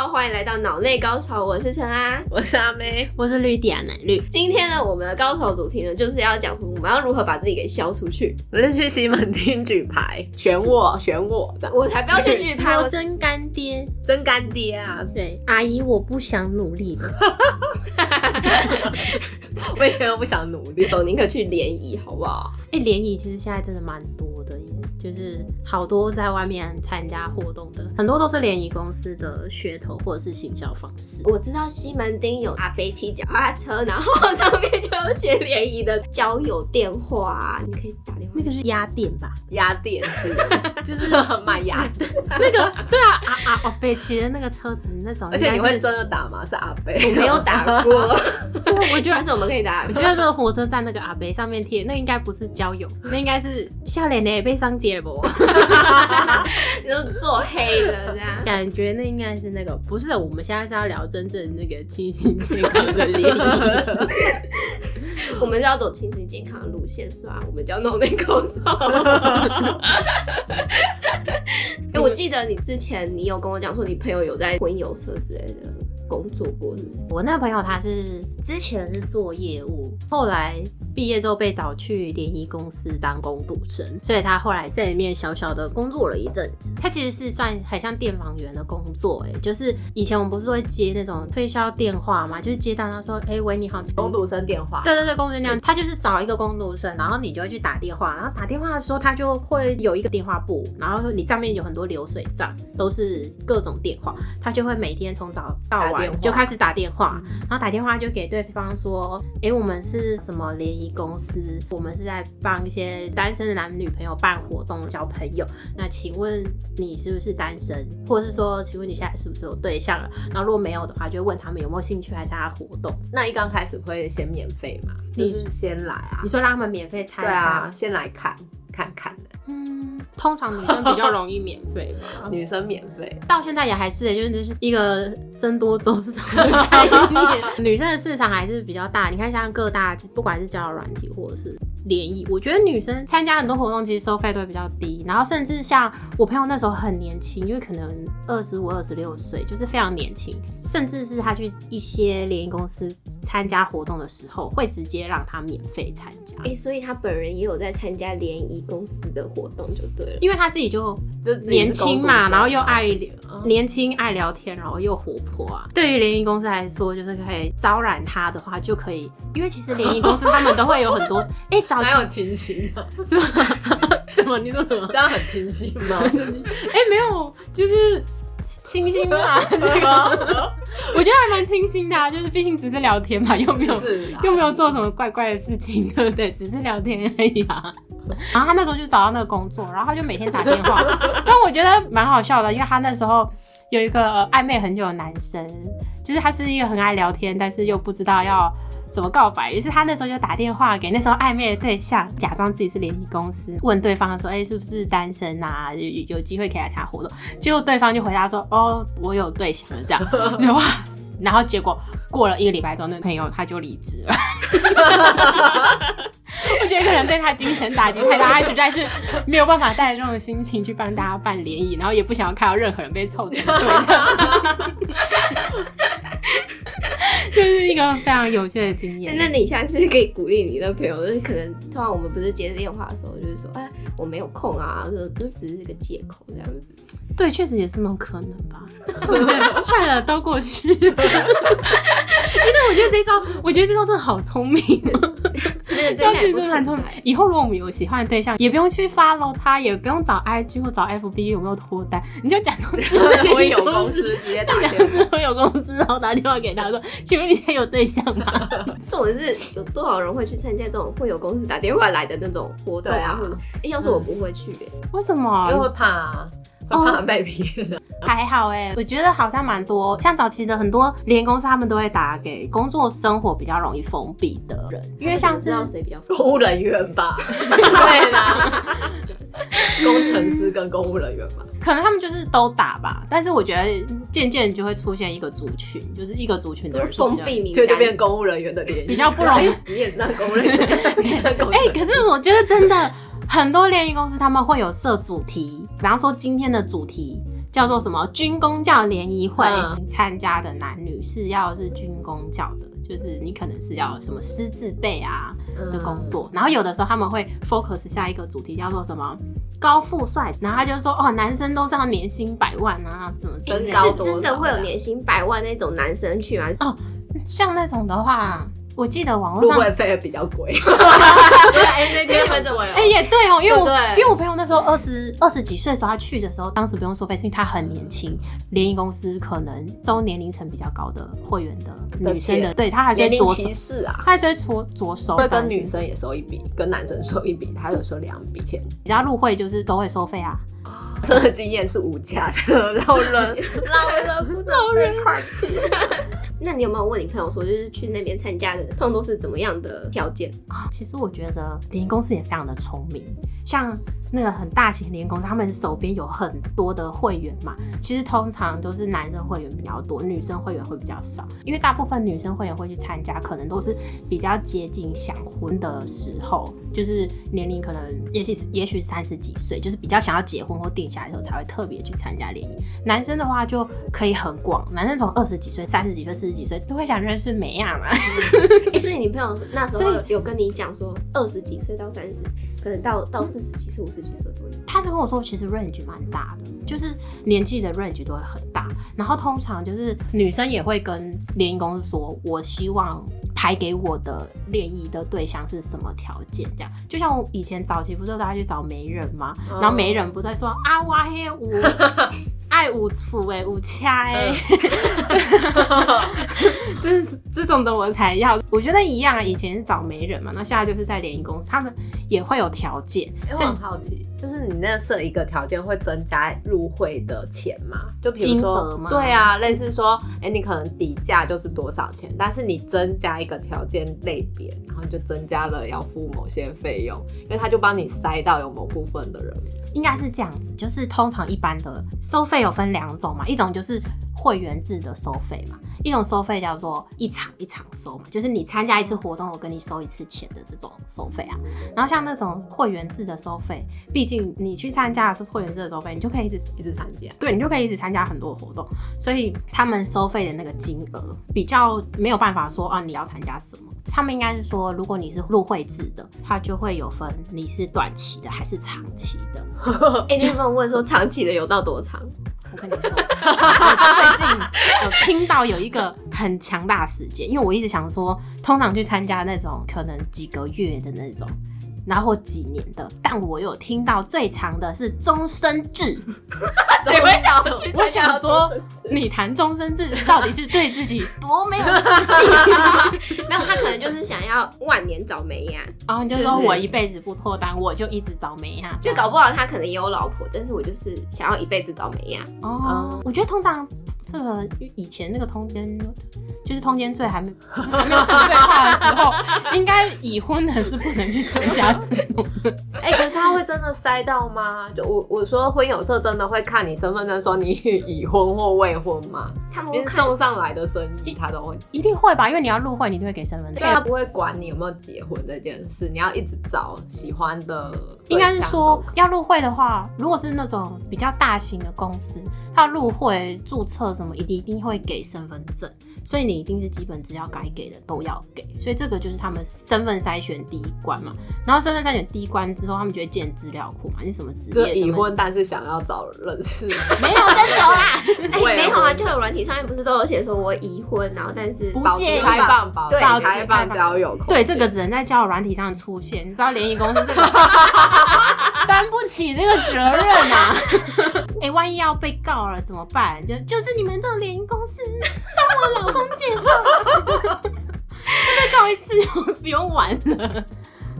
好，欢迎来到脑内高潮，我是陈阿，我是阿妹，我是绿迪亚奶绿。今天呢，我们的高潮主题呢，就是要讲出我们要如何把自己给消出去。我是去西门町举牌，选我，选我的，我才不要去举牌，我真干爹，真干爹啊！对，阿姨，我不想努力了，我以前都不想努力，我宁可去联谊，好不好？哎，联谊其实现在真的蛮多的。就是好多在外面参加活动的，很多都是联谊公司的噱头或者是行销方式。我知道西门町有阿飞骑脚踏车，然后上面就有写联谊的交友电话，你可以打电话。那个是鸭店吧？鸭店 是，就是卖鸭的。那个对啊，阿阿阿飞骑的那个车子那种，而且你会真的打吗？是阿飞，我没有打过。我觉得是我们可以打。我觉得那个火车站那个阿飞上面贴，那应该不是交友，那应该是笑脸脸被上街。不，你都做黑的这样，感觉那应该是那个不是。我们现在是要聊真正那个清新健康的联谊，我们是要走清新健康的路线，是吧？我们叫弄内口罩。哎，我记得你之前你有跟我讲说，你朋友有在婚游社之类的工作过，是不是？我那个朋友他是之前是做业务，后来。毕业之后被找去联谊公司当工读生，所以他后来在里面小小的工作了一阵子。他其实是算很像电访员的工作，哎，就是以前我们不是会接那种推销电话嘛，就是接到他说，哎，喂，你好，工读生电话。对对对，工读生那样，他就是找一个工读生，然后你就会去打电话，然后打电话的时候他就会有一个电话簿，然后你上面有很多流水账，都是各种电话，他就会每天从早到晚就开始打电话，然后打电话就给对方说，哎，我们是什么联。公司，我们是在帮一些单身的男女朋友办活动交朋友。那请问你是不是单身，或者是说，请问你现在是不是有对象了？那如果没有的话，就问他们有没有兴趣来参加活动。那一刚开始会先免费嘛？就是先来啊？你说让他们免费参加，先来看看看的。嗯，通常女生比较容易免费吧？女生免费，到现在也还是，就是一个僧多粥少的概念。女生的市场还是比较大，你看像各大，不管是交友软体或者是。联谊，我觉得女生参加很多活动，其实收费都会比较低。然后甚至像我朋友那时候很年轻，因为可能二十五、二十六岁，就是非常年轻。甚至是他去一些联谊公司参加活动的时候，会直接让他免费参加。哎，所以他本人也有在参加联谊公司的活动，就对了。因为他自己就就年轻嘛，然后又爱年轻、爱聊天，然后又活泼啊。对于联谊公司来说，就是可以招揽他的话，就可以。因为其实联谊公司他们都会有很多哎。还有清新吗？是吗？什么？你说什么？这样很清新吗？哎，没有，就是清新嘛。这个 我觉得还蛮清新的，就是毕竟只是聊天嘛，又没有又没有做什么怪怪的事情，对不对？只是聊天而已啊。然后他那时候就找到那个工作，然后他就每天打电话。但我觉得蛮好笑的，因为他那时候有一个暧昧很久的男生，其实他是一个很爱聊天，但是又不知道要。怎么告白？于是他那时候就打电话给那时候暧昧的对象，假装自己是联谊公司，问对方说：“哎，是不是单身啊？有有机会可以来参加活动？”结果对方就回答说：“哦，我有对象了。”这样 就哇，然后结果过了一个礼拜之后，那朋友他就离职了。我觉得可能对他精神打击太大，他实在是没有办法带着这种心情去帮大家办联谊，然后也不想要看到任何人被凑成对象。就是一个非常有趣的经验。那你下次可以鼓励你的朋友，就是可能通常我们不是接电话的时候，就是说，哎，我没有空啊，说这只是一个借口这样子。对，确实也是那种可能吧。我觉得算了，都过去了。因为我觉得这招，我觉得这招真的好聪明。要去真的很聪明。以后如果我们有喜欢的对象，也不用去 follow 他，也不用找 IG 或找 FB 有没有脱单，你就假装会 有公司直接打电话，我有公司然后打电话给他说，请问你现在有对象吗？重点是有多少人会去参加这种会有公司打电话来的那种活动啊？哎，要是我不会去，为什么？因为会怕。怕被骗还好哎，我觉得好像蛮多，像早期的很多联公司，他们都会打给工作生活比较容易封闭的人，因为像知道谁比较公务人员吧？对啦，工程师跟公务人员吧，可能他们就是都打吧。但是我觉得渐渐就会出现一个族群，就是一个族群的人封闭名单，就变公务人员的联比较不容易。你也是那公务人员，哎，可是我觉得真的。很多联谊公司他们会有设主题，比方说今天的主题叫做什么军工教联谊会，嗯参加的男女是要是军工教的，就是你可能是要什么师字辈啊的工作，然后有的时候他们会 focus 下一个主题叫做什么高富帅，然后他就说哦，男生都是要年薪百万啊，怎么之类的。是身高多真的会有年薪百万那种男生去吗？像那种的话，我记得网络入上会费比较贵。对，哎，那天很贵哦。哎、也对哦，因为我因为我朋友那时候二十二十几岁的时候，他去的时候，当时不用收费，是因为他很年轻，联谊公司可能周年龄层比较高的会员的女生的，钱对他还是会年龄着歧，视啊，他还是会着着手，会跟女生也收一笔，跟男生收一笔，他有收两笔钱。人家入会就是都会收费啊。这 个经验是无价的，老人 老人不 老人客气。那你有没有问你朋友说，就是去那边参加的，通常都是怎么样的条件？啊，其实我觉得联谊公司也非常的聪明，像那个很大型联谊公司，他们手边有很多的会员嘛。其实通常都是男生会员比较多，女生会员会比较少，因为大部分女生会员会去参加，可能都是比较接近想婚的时候，就是年龄可能也许是也许三十几岁，就是比较想要结婚或定下来的时候才会特别去参加联谊。男生的话就可以很广，男生从二十几岁、三十几岁、是几岁都会想认识美亚嘛。哎、所以你朋友那时候有跟你讲说，二十几岁到三十，可能到到四十几岁、五十几岁都有。他是跟我说，其实 range 蛮大的，就是年纪的 range 都会很大。然后通常就是女生也会跟联谊公司说，我希望排给我的联谊的对象是什么条件，这样。就像我以前早期不是都大家去找媒人吗？然后媒人不在说啊，我黑五爱五处哎，五掐哎，这这种的我才要。我觉得一样啊，以前是找媒人嘛，那现在就是在联谊公司，他们也会有条件，欸，我很好奇，就是你那设一个条件会增加入会的钱吗？就比如说对啊，类似说，哎、你可能底价就是多少钱，但是你增加一个条件类别，然后就增加了要付某些费用，因为他就帮你塞到有某部分的人。应该是这样子，就是通常一般的收费有分两种嘛，一种就是会员制的收费嘛，一种收费叫做一场一场收嘛，就是你参加一次活动，我跟你收一次钱的这种收费啊。然后像那种会员制的收费，毕竟你去参加的是会员制的收费，你就可以一直一直参加，对你就可以一直参加很多活动，所以他们收费的那个金额比较没有办法说啊你要参加什么，他们应该是说，如果你是入会制的，他就会有分你是短期的还是长期的。哎、你有没有问说长期的有到多长？跟你说，我最近有听到有一个很强大的时间，因为我一直想说，通常去参加那种可能几个月的那种，然后几年的，但我有听到最长的是终身制。谁会想要去我想说，你谈终身制到底是对自己多没有自信？没有，他可能就是想要万年找梅呀，然后你就说我一辈子不脱单，我就一直找梅呀，就搞不好他可能也有老婆，但是我就是想要一辈子找梅呀。哦。我觉得通常这个以前那个通奸，就是通奸罪还没还没有除罪化的时候，应该已婚的是不能去参加这种的。哎、可是他会真的塞到吗？就我我说婚友社真的会看你身份证，说你已婚或未婚吗？他们会送上来的生意他都会。一定会吧，因为你要入会，你就会给身份证。对他，不会管你有没有结婚这件事，你要一直找喜欢的。应该是说要入会的话，如果是那种比较大型的公司，他入会注册什么，一定一定会给身份证，所以你一定是基本资料该给的都要给，所以这个就是他们身份筛选第一关嘛。然后身份筛选第一关之后，他们就会建资料库嘛，你什么职就业，已婚，但是想要找认识。没有真的啦，哎、未没有啊，婚交友软体上面不是都有写说我已婚，然后但是不保持介意开放，保持对开放交友。对，这个只能在交友软体上出现。你知道联谊公司这个 担不起这个责任啊！哎、万一要被告了怎么办？就就是你们这种联谊公司 帮我老公介绍，被告一次就不用玩了。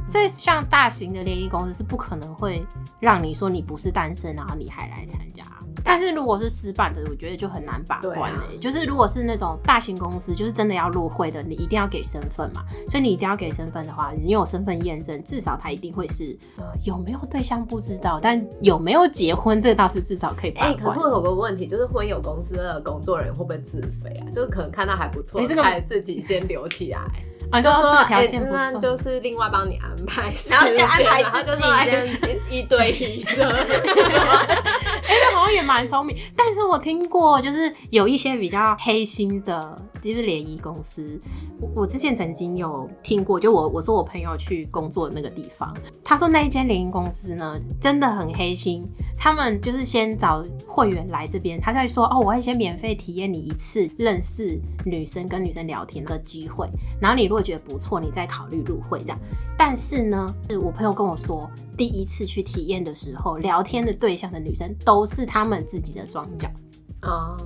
所以，像大型的联谊公司是不可能会让你说你不是单身，然后你还来参加。但是如果是私办的，我觉得就很难把关了、对啊就是如果是那种大型公司，就是真的要入会的，你一定要给身份嘛。所以你一定要给身份的话，你有身份验证，至少他一定会是呃有没有对象不知道，但有没有结婚，这倒是至少可以把哎、关。可是我有个问题，就是婚友公司的工作人员会不会自肥啊？就是可能看到还不错，哎这个才自己先留起来，啊，就说条哎件不错，那就是另外帮你安排然后先安排自己说哎这样 一对一的。哎、好像也蛮蛮聪明。但是我听过，就是有一些比较黑心的，就是联谊公司。我我之前曾经有听过，就我我说我朋友去工作的那个地方，他说那一间联谊公司呢，真的很黑心。他们就是先找会员来这边，他在说哦，我会先免费体验你一次认识女生跟女生聊天的机会，然后你如果觉得不错，你再考虑入会这样。但是呢，我朋友跟我说，第一次去体验的时候，聊天的对象的女生都是他们自己的庄脚啊。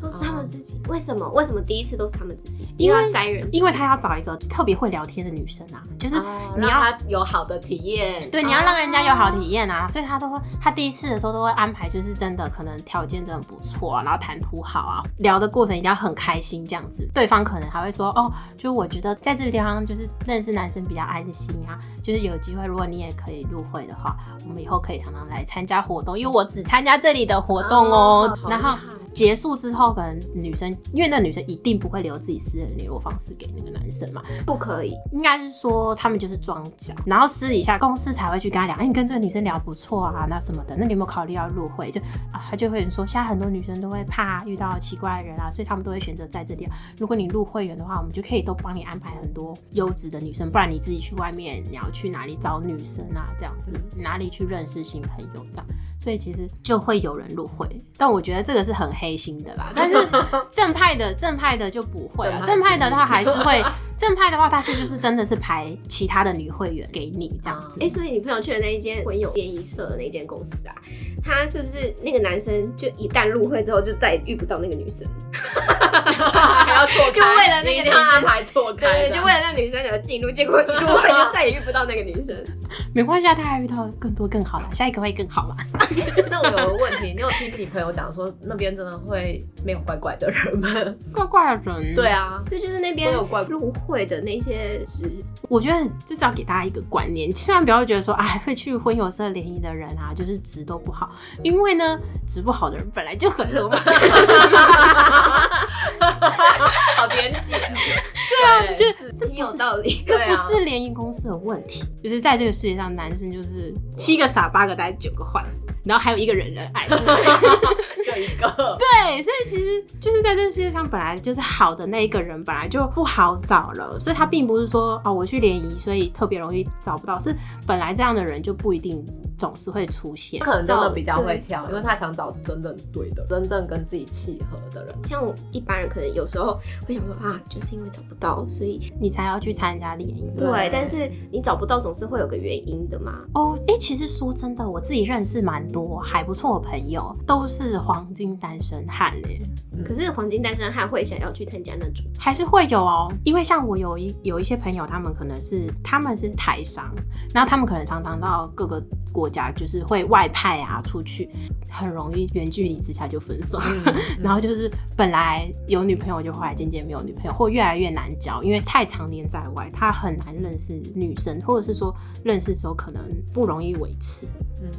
都是他们自己，为什么？为什么第一次都是他们自己？因为塞人，因为他要找一个特别会聊天的女生啊，就是你要有好的体验，对，你要让人家有好体验啊，所以他都会，他第一次的时候都会安排，就是真的可能条件真的不错啊，然后谈吐好啊，聊的过程一定要很开心这样子，对方可能还会说，哦，就是我觉得在这个地方就是认识男生比较安心啊，就是有机会如果你也可以入会的话，我们以后可以常常来参加活动，因为我只参加这里的活动哦，然后。结束之后，可能女生，因为那女生一定不会留自己私人联络方式给那个男生嘛，不可以，应该是说他们就是装脚，然后私底下公司才会去跟他聊，哎，你跟这个女生聊不错啊，那什么的，那你有没有考虑要入会？就啊，他就会说，现在很多女生都会怕遇到奇怪的人啊，所以他们都会选择在这里。如果你入会员的话，我们就可以都帮你安排很多优质的女生，不然你自己去外面，你要去哪里找女生啊？这样子，哪里去认识新朋友这样。所以其实就会有人入会，但我觉得这个是很黑心的啦。但是正派的正派的就不会了，正派的他还是会。正派的话，他是就是真的是排其他的女会员给你这样子。哎，所以你朋友去的那一间婚友联谊社的那间公司啊，他是不是那个男生就一旦入会之后就再也遇不到那个女生？还要错开？就为了那个女生排错开？对，就为了那个女生的进入，结果一入会就再也遇不到那个女生。没关系啊，他还遇到更多更好的，下一个会更好嘛。那我有个问题，你有听你朋友讲说那边真的会没有怪怪的人吗？怪怪的人？对啊，这就是那边有怪入。会的那些值，我觉得就是要给大家一个观念，千万不要觉得说，哎，会去婚友社联谊的人啊，就是值都不好，因为呢，值不好的人本来就很多嘛。好点解？对啊，就是挺有道理。这不是联谊公司的问题，就是在这个世界上，男生就是七个傻，八个呆，九个坏。然后还有一个人人爱，就一个。对，所以其实就是在这个世界上，本来就是好的那一个人，本来就不好找了。所以他并不是说哦，我去联谊，所以特别容易找不到。是本来这样的人就不一定。总是会出现，可能真的比较会挑，因为他想找真正对的、真正跟自己契合的人。像一般人可能有时候会想说啊，就是因为找不到，所以你才要去参加联谊。对，但是你找不到总是会有个原因的嘛。哦，哎，其实说真的，我自己认识蛮多还不错的朋友，都是黄金单身汉嘞。可是黄金单身汉会想要去参加那种，还是会有哦。因为像我有一有一些朋友，他们可能是他们是台商，然后他们可能常常到各个。国家就是会外派啊，出去很容易远距离之下就分手，然后就是本来有女朋友就后来渐渐没有女朋友，或越来越难交，因为太常年在外，他很难认识女生，或者是说认识时候可能不容易维持。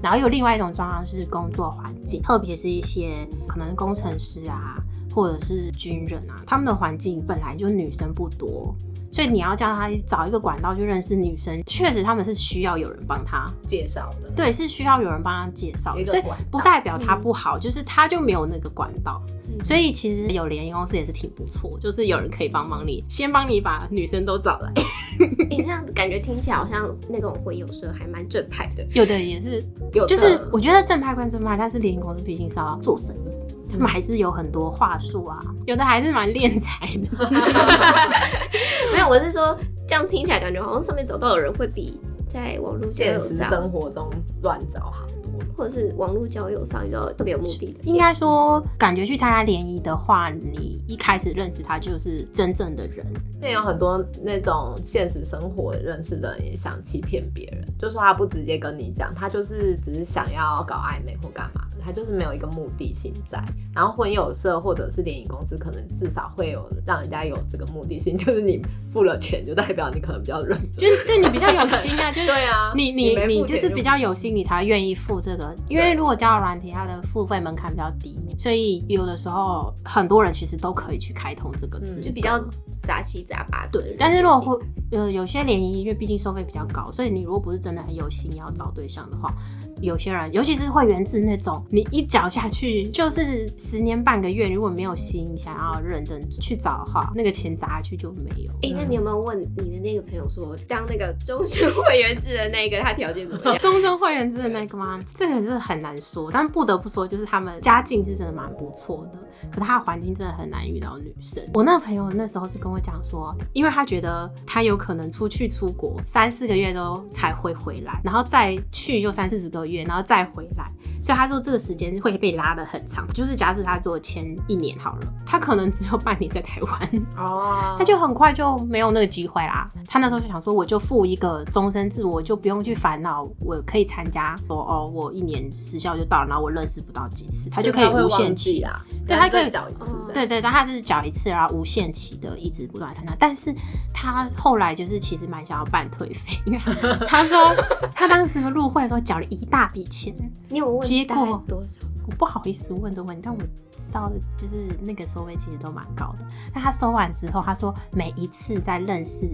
然后有另外一种状况是工作环境，特别是一些可能工程师啊，或者是军人啊，他们的环境本来就女生不多。所以你要叫他找一个管道去认识女生，确实他们是需要有人帮他介绍的。对，是需要有人帮他介绍，所以不代表他不好，就是他就没有那个管道。所以其实有联谊公司也是挺不错，就是有人可以帮帮你，先帮你把女生都找来。你这样感觉听起来好像那种婚友社还蛮正派的。有的也是，有就是我觉得正派归正派，但是联谊公司毕竟是要做生意。他们还是有很多话术啊，有的还是蛮练才的。没有，我是说这样听起来感觉好像上面找到的人会比在网络现实生活中乱找好多，或者是网络交友上遇到特别有目的的。应该说，感觉去参加联谊的话，你一开始认识他就是真正的人。那有很多那种现实生活认识的人也想欺骗别人，就说他不直接跟你讲，他就是只是想要搞暧昧或干嘛。他就是没有一个目的性在，然后婚友社或者是联谊公司，可能至少会有让人家有这个目的性，就是你付了钱，就代表你可能比较认真，就是对你比较有心啊，就是对啊，你你你就是比较有心，你才愿意付这个，因为如果交友软体，它的付费门槛比较低，所以有的时候很多人其实都可以去开通这个字，就比较。杂七杂八。对，但是如果会呃，有些联谊因为毕竟收费比较高，所以你如果不是真的很有心要找对象的话，有些人尤其是会员制那种，你一脚下去就是十年半个月，如果没有心想要认真去找的话，那个钱砸下去就没有。哎、那你有没有问你的那个朋友说，当那个终身会员制的那个，他条件怎么样？终身会员制的那个吗？这个是很难说，但不得不说，就是他们家境是真的蛮不错的，可他的环境真的很难遇到女生。我那个朋友那时候是跟我讲说，因为他觉得他有可能出去出国三四个月都才会回来，然后再去又三四十个月，然后再回来，所以他说这个时间会被拉得很长。就是假使他做签一年好了，他可能只有半年在台湾，哦，他就很快就没有那个机会啦。他那时候就想说，我就付一个终身制，我就不用去烦恼，我可以参加。说哦，我一年时效就到了，然后我认识不到几次，他就可以无限期。啊，对他可以缴一次的，对对，但他就是缴一次，然后无限期的一直不断地参加。但是他后来就是其实蛮想要办退费，因为他说他当时入会的时候缴了一大笔钱，你有问结果多少？我不好意思问这个问题，但我知道的就是那个收费其实都蛮高的。但他收完之后，他说每一次在认识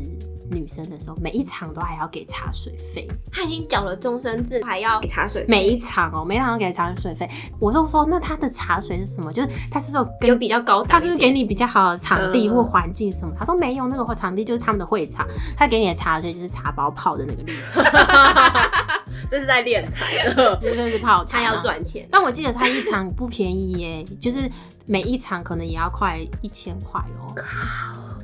女生的时候，每一场都还要给茶水费，他已经缴了终身制，还要给茶水费，每一场哦，每一场都给茶水费。我就说，那他的茶水是什么？就是他是不是有有比较高他是不是给你比较好的场地嗯或环境什么？他说没有，那个场地就是他们的会场，他给你的茶水就是茶包泡的那个绿茶，这是在练财的。就真是泡茶。他要。赚钱。但我记得他一场不便宜耶，就是每一场可能也要快一千块哦。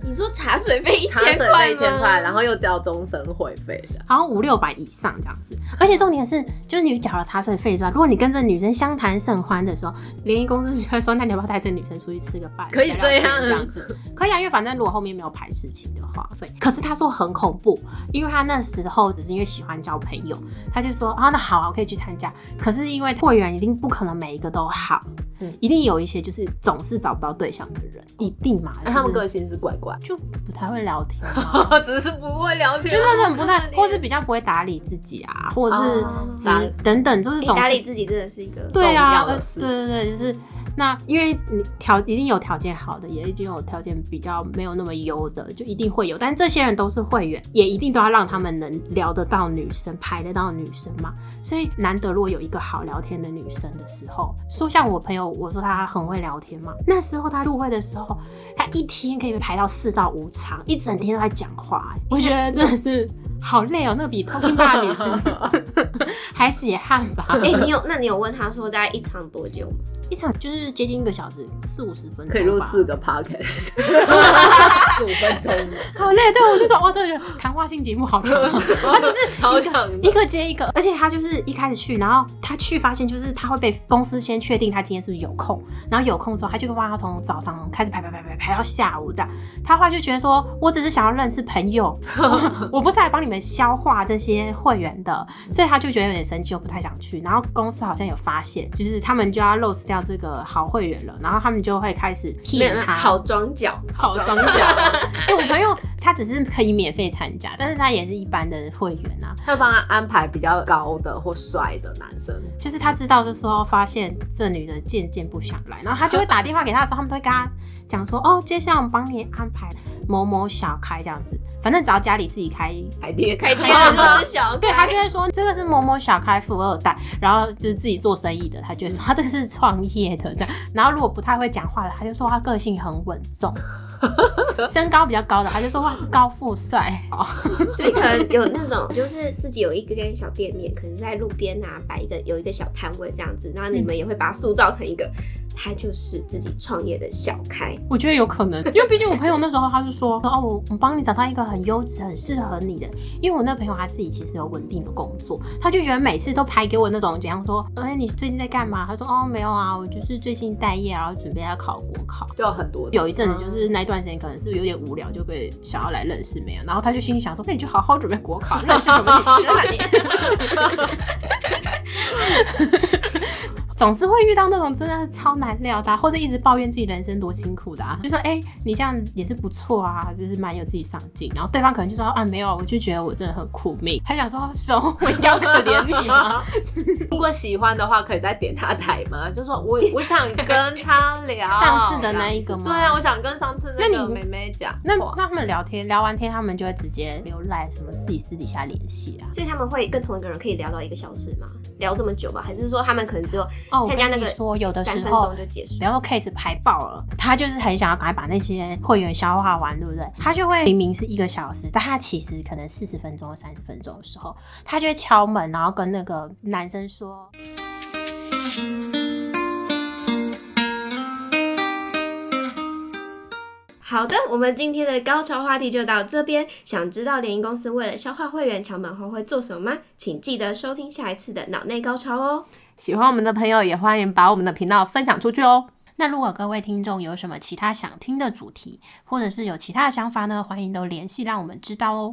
你说茶水费一茶水千块费一千块，吗然后又交终身会费的，好像五六百以上这样子，而且重点是，就是你缴了茶水费之后，如果你跟这女生相谈甚欢的时候，联谊公司就会说，那你要不要带这女生出去吃个饭？可以聊聊天这样这样子，可以啊，因为反正如果后面没有排事情的话，对。可是他说很恐怖，因为他那时候只是因为喜欢交朋友，他就说啊，那好啊，我可以去参加。可是因为会员一定不可能每一个都好，嗯。一定有一些就是总是找不到对象的人，一定嘛，那他们就是个性是怪怪，就不太会聊天。嘛。只是不会聊天，就那种不太或是比较不会打理自己啊，或者是等等，就是欸总是打理自己真的是一个对啊，重要的呃事。对对对，就是那因为你条一定有条件好的，也一定有条件比较没有那么优的，就一定会有。但这些人都是会员，也一定都要让他们能聊得到女生，排得到女生嘛。所以难得如果有一个好聊天的女生的时候，说像我朋友，我说她很会聊天嘛，那时候她入会的时候，她一天可以排到四到五场，一整天都在讲话、我觉得真的是好累哦，那个比 talking bar 的女生还血汗吧。哎、你有那你有问他说大概一场多久吗？一场就是接近一个小时，四五十分钟可以录四个 podcast，四五分钟，好累。对，我就说哇，这个谈话性节目好长哦，他就是超长一个接一个，而且他就是一开始去，然后他去发现就是他会被公司先确定他今天是不是有空，然后有空的时候他就帮他从早上开始排排排排排到下午这样。他后来就觉得说，我只是想要认识朋友，我我不是来帮你们消化这些会员的，所以他就觉得有点生气，又不太想去。然后公司好像有发现，就是他们就要 lose 掉这个好会员了，然后他们就会开始骗他好装脚，好装脚。哎、我朋友他只是可以免费参加，但是他也是一般的会员啊。他帮他安排比较高的或帅的男生，就是他知道，就说发现这女的渐渐不想来，然后他就会打电话给他的时候，他们都会跟他讲说，哦，接下来我们帮你安排某某小开这样子，反正只要家里自己开。开店开店的就是小对他就会说这个是某某小开富二代，然后就是自己做生意的，他就会说他这个是创业的这样。然后如果不太会讲话的，他就说他个性很稳重，身高比较高的，他就说哇是高富帅哦。所以可能有那种就是自己有一间小店面，可能是在路边啊摆一个有一个小摊位这样子，然后你们也会把它塑造成一个他就是自己创业的小开。我觉得有可能，因为毕竟我朋友那时候他就说，哦，我我帮你找到一个很优质、很适合你的。因为我那朋友他自己其实有稳定的工作，他就觉得每次都拍给我那种，比方说，哎、你最近在干嘛？他说，哦，没有啊，我就是最近待业，然后准备要考国考。就有很多有一阵子就是那一段时间，可能是有点无聊，就会想要来认识没有，然后他就心里想说，那你就好好准备国考，认识什么女生啊你？总是会遇到那种真的是超难料的，或者一直抱怨自己人生多辛苦的啊，就说哎，你这样也是不错啊，就是蛮有自己上进。然后对方可能就说啊，没有，我就觉得我真的很苦命。他想说，手我要可怜你吗？如果喜欢的话，可以再点他台吗？就说我我想跟他聊上次的那一个吗？对啊，我想跟上次那个妹妹讲。那那他们聊天聊完天，他们就会直接留赖什么自己私底下联系啊？所以他们会跟同一个人可以聊到一个小时吗？聊这么久吧？还是说他们可能只有参加那个说有的时候就结束？然后 case 排爆了，他就是很想要赶快把那些会员消化完，对不对？他就会明明是一个小时，但他其实可能四十分钟、三十分钟的时候，他就会敲门，然后跟那个男生说。好的，我们今天的高潮话题就到这边。想知道联谊公司为了消化会员抢本后会做什么吗？请记得收听下一次的脑内高潮哦。喜欢我们的朋友也欢迎把我们的频道分享出去哦。那如果各位听众有什么其他想听的主题，或者是有其他的想法呢？欢迎都联系让我们知道哦。